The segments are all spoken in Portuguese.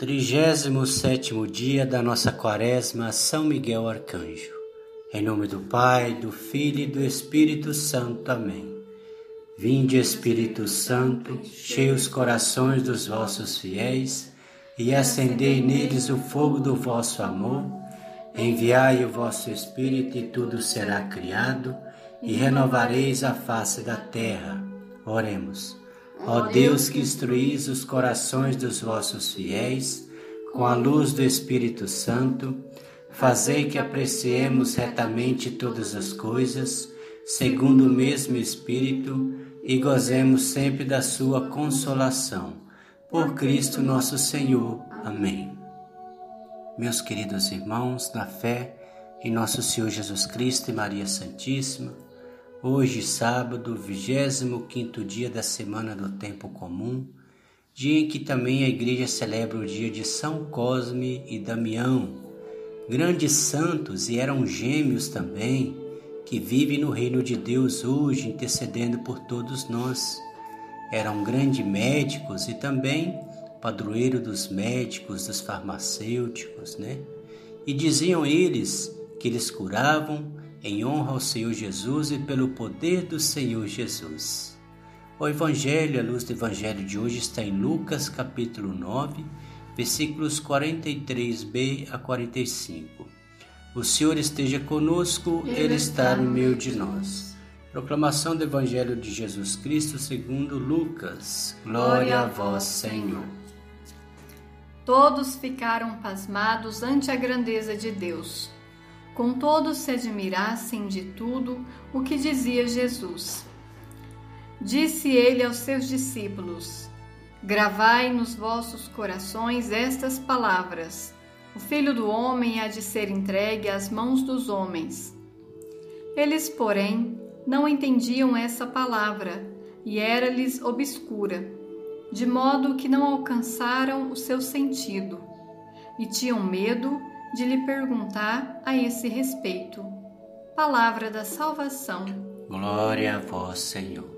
37 dia da nossa quaresma, São Miguel Arcanjo. Em nome do Pai, do Filho e do Espírito Santo. Amém. Vinde, Espírito Santo, cheia os corações dos vossos fiéis e acendei neles o fogo do vosso amor. Enviai o vosso Espírito e tudo será criado e renovareis a face da terra. Oremos. Ó Deus que instruís os corações dos vossos fiéis com a luz do Espírito Santo, fazei que apreciemos retamente todas as coisas, segundo o mesmo Espírito, e gozemos sempre da sua consolação. Por Cristo nosso Senhor. Amém. Meus queridos irmãos, na fé em nosso Senhor Jesus Cristo e Maria Santíssima, Hoje, sábado, 25 dia da semana do tempo comum, dia em que também a igreja celebra o dia de São Cosme e Damião, grandes santos e eram gêmeos também, que vivem no reino de Deus hoje, intercedendo por todos nós. Eram grandes médicos e também padroeiro dos médicos, dos farmacêuticos, né? E diziam eles que eles curavam em honra ao Senhor Jesus e pelo poder do Senhor Jesus. O Evangelho, a luz do Evangelho de hoje está em Lucas capítulo 9, versículos 43b a 45. O Senhor esteja conosco, Ele está no meio de nós. Proclamação do Evangelho de Jesus Cristo segundo Lucas. Glória a vós, Senhor. Todos ficaram pasmados ante a grandeza de Deus com todos se admirassem de tudo o que dizia Jesus. Disse ele aos seus discípulos: Gravai nos vossos corações estas palavras: O filho do homem há de ser entregue às mãos dos homens. Eles, porém, não entendiam essa palavra e era-lhes obscura, de modo que não alcançaram o seu sentido, e tinham medo de lhe perguntar a esse respeito. Palavra da salvação. Glória a vós, Senhor.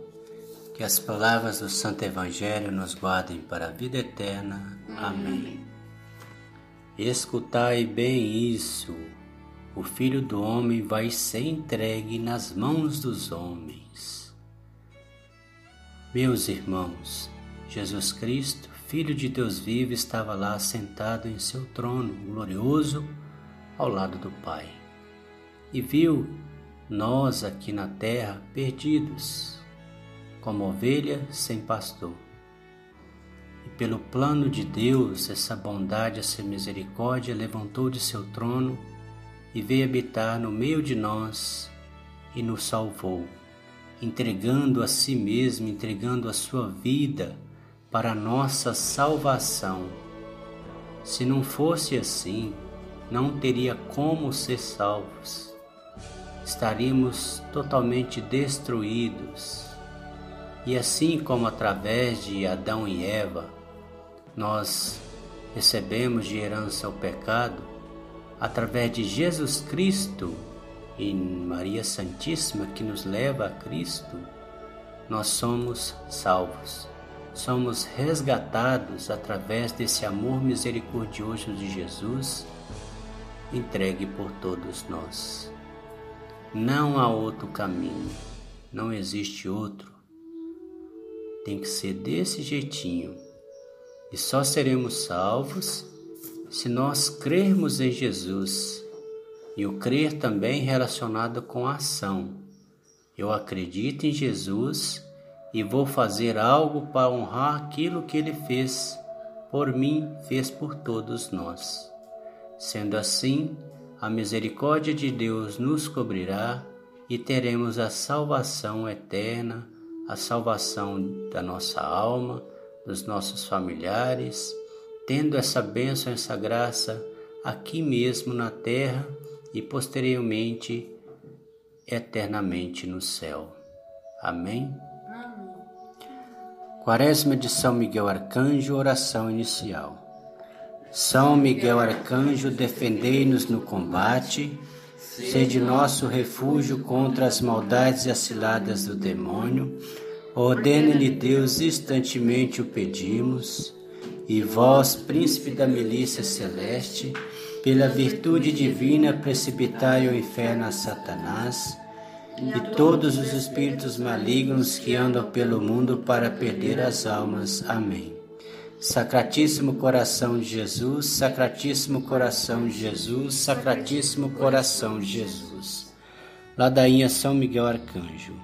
Que as palavras do Santo Evangelho nos guardem para a vida eterna. Amém. Escutai bem isso. O Filho do Homem vai ser entregue nas mãos dos homens. Meus irmãos, Jesus Cristo Filho de Deus vivo estava lá sentado em seu trono glorioso ao lado do Pai. E viu nós aqui na terra perdidos, como ovelha sem pastor. E pelo plano de Deus, essa bondade, essa misericórdia levantou de seu trono e veio habitar no meio de nós e nos salvou, entregando a si mesmo, entregando a sua vida para nossa salvação. Se não fosse assim, não teria como ser salvos. Estaríamos totalmente destruídos. E assim como através de Adão e Eva nós recebemos de herança o pecado, através de Jesus Cristo e Maria Santíssima que nos leva a Cristo, nós somos salvos somos resgatados através desse amor misericordioso de Jesus entregue por todos nós. Não há outro caminho, não existe outro. Tem que ser desse jeitinho. E só seremos salvos se nós crermos em Jesus. E o crer também relacionado com a ação. Eu acredito em Jesus e vou fazer algo para honrar aquilo que ele fez por mim, fez por todos nós. Sendo assim, a misericórdia de Deus nos cobrirá e teremos a salvação eterna, a salvação da nossa alma, dos nossos familiares, tendo essa bênção, essa graça aqui mesmo na terra e posteriormente eternamente no céu. Amém. Quaresma de São Miguel Arcanjo, oração inicial. São Miguel Arcanjo, defendei-nos no combate, sede nosso refúgio contra as maldades e as ciladas do demônio. Ordene-lhe Deus, instantemente o pedimos. E vós, príncipe da milícia celeste, pela virtude divina, precipitai o inferno a Satanás e todos os espíritos malignos que andam pelo mundo para perder as almas. Amém. Sacratíssimo coração de Jesus, Sacratíssimo coração de Jesus, Sacratíssimo coração de Jesus. Ladainha São Miguel Arcanjo.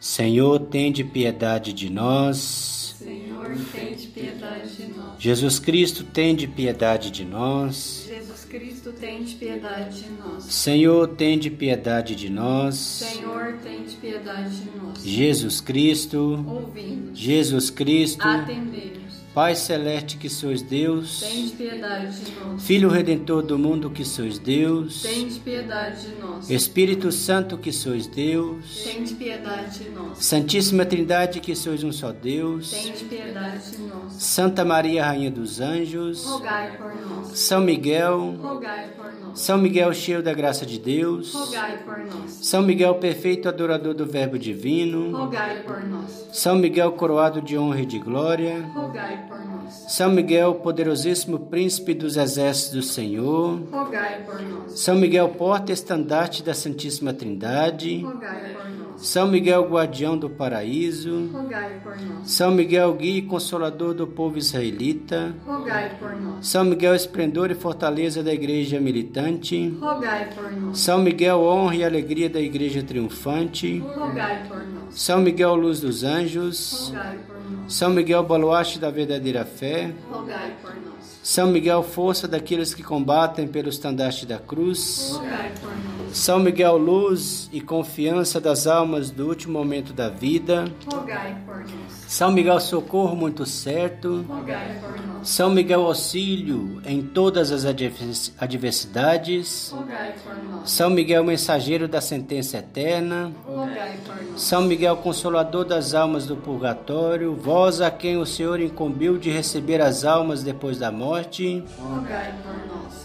Senhor, tende piedade de nós. Senhor, tende piedade de nós. Jesus Cristo, tende piedade de nós. Jesus Cristo, tende piedade de nós. Senhor, tende piedade de nós. Senhor, tende piedade de nós. Jesus Cristo, Ouvindo, Jesus Cristo, atendemos. Pai celeste que sois Deus, Tende piedade de nós. Filho redentor do mundo que sois Deus, Tende piedade de nós. Espírito Santo que sois Deus, Tende piedade de nós. Santíssima Trindade que sois um só Deus, Tende piedade de nós. Santa Maria Rainha dos Anjos, Rogai por nós. São Miguel, Rogai por nós. São Miguel cheio da graça de Deus, Rogai por nós. São Miguel perfeito adorador do Verbo divino, Rogai por nós. São Miguel coroado de honra e de glória, Rogai por nós. São Miguel poderosíssimo príncipe dos exércitos do Senhor, Rogai por nós. São Miguel porta estandarte da Santíssima Trindade, Rogai por nós. São Miguel guardião do paraíso, Rogai por nós. São Miguel guia e consolador do povo israelita, Rogai por nós. São Miguel esplendor e fortaleza da igreja militante, Rogai por nós. São Miguel honra e alegria da igreja triunfante, Rogai por nós. São Miguel luz dos anjos, Rogai por nós. São Miguel baluarte da verdadeira fé, Rogai por nós. São Miguel força daqueles que combatem pelo estandarte da cruz, Rogai por nós. São Miguel luz e confiança das almas do último momento da vida, Rogai por nós. São Miguel socorro muito certo, Rogai por nós. São Miguel auxílio em todas as advers- adversidades. São Miguel mensageiro da sentença eterna. São Miguel consolador das almas do purgatório, vós a quem o Senhor incumbiu de receber as almas depois da morte.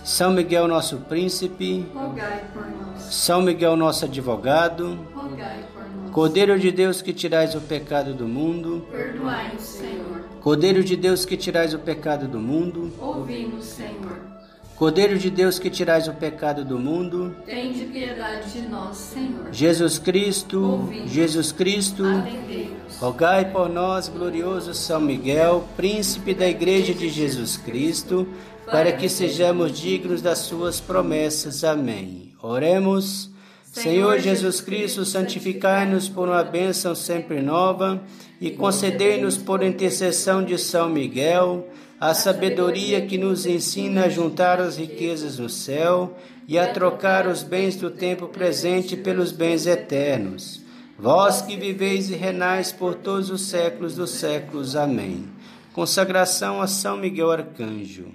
São Miguel nosso príncipe. São Miguel nosso advogado. Cordeiro de Deus que tirais o pecado do mundo, Perdoai-nos. Cordeiro de Deus que tirais o pecado do mundo, Ouvi-nos, Senhor. Cordeiro de Deus que tirais o pecado do mundo, Tende piedade de nós, Senhor. Jesus Cristo, Ouvi. Jesus Cristo, rogai por nós, glorioso São Miguel, príncipe da Igreja de Jesus Cristo, para que sejamos dignos das suas promessas. Amém. Oremos. Senhor Jesus Cristo, santificai-nos por uma bênção sempre nova e concedei-nos por intercessão de São Miguel a sabedoria que nos ensina a juntar as riquezas no céu e a trocar os bens do tempo presente pelos bens eternos. Vós que viveis e renais por todos os séculos dos séculos. Amém. Consagração a São Miguel Arcanjo.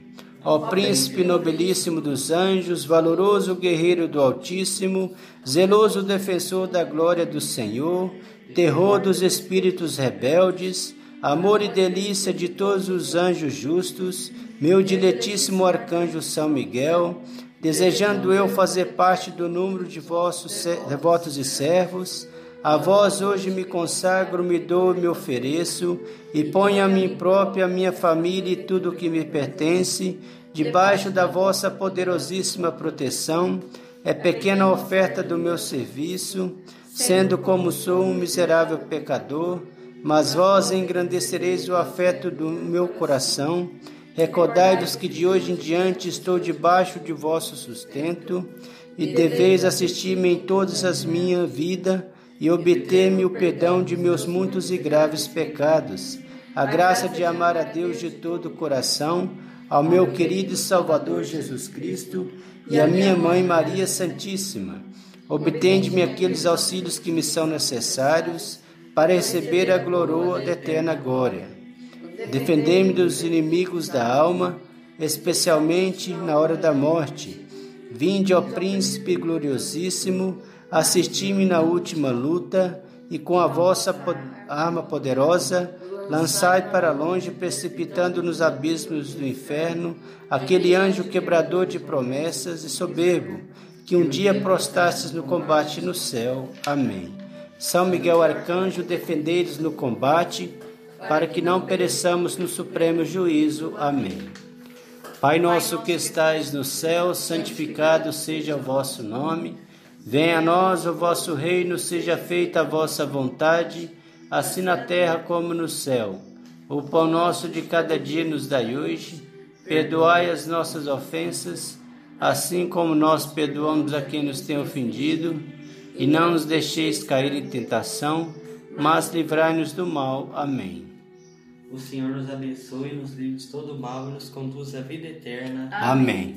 Ó príncipe nobilíssimo dos anjos, valoroso guerreiro do Altíssimo, zeloso defensor da glória do Senhor, terror dos espíritos rebeldes, amor e delícia de todos os anjos justos, meu diletíssimo arcanjo São Miguel, desejando eu fazer parte do número de vossos devotos e servos, a vós hoje me consagro, me dou, me ofereço, e ponho a mim própria, a minha família e tudo o que me pertence, debaixo da vossa poderosíssima proteção. É pequena a oferta do meu serviço, sendo como sou um miserável pecador, mas vós engrandecereis o afeto do meu coração. Recordai-vos que de hoje em diante estou debaixo de vosso sustento, e deveis assistir-me em todas as minha vida e obter-me o perdão de meus muitos e graves pecados, a graça de amar a Deus de todo o coração, ao meu querido Salvador Jesus Cristo e à minha mãe Maria Santíssima. Obtende-me aqueles auxílios que me são necessários para receber a glória da eterna glória. Defendei-me dos inimigos da alma, especialmente na hora da morte. Vinde, ó príncipe gloriosíssimo, assisti-me na última luta, e com a vossa arma poderosa, lançai para longe, precipitando nos abismos do inferno, aquele anjo quebrador de promessas e soberbo, que um dia prostastes no combate no céu. Amém. São Miguel Arcanjo, defendei-nos no combate, para que não pereçamos no supremo juízo. Amém. Pai nosso que estais no céu, santificado seja o vosso nome. Venha a nós o vosso reino, seja feita a vossa vontade, assim na terra como no céu. O pão nosso de cada dia nos dai hoje. Perdoai as nossas ofensas, assim como nós perdoamos a quem nos tem ofendido, e não nos deixeis cair em tentação, mas livrai-nos do mal. Amém. O Senhor nos abençoe, nos livre de todo mal e nos conduz à vida eterna. Amém.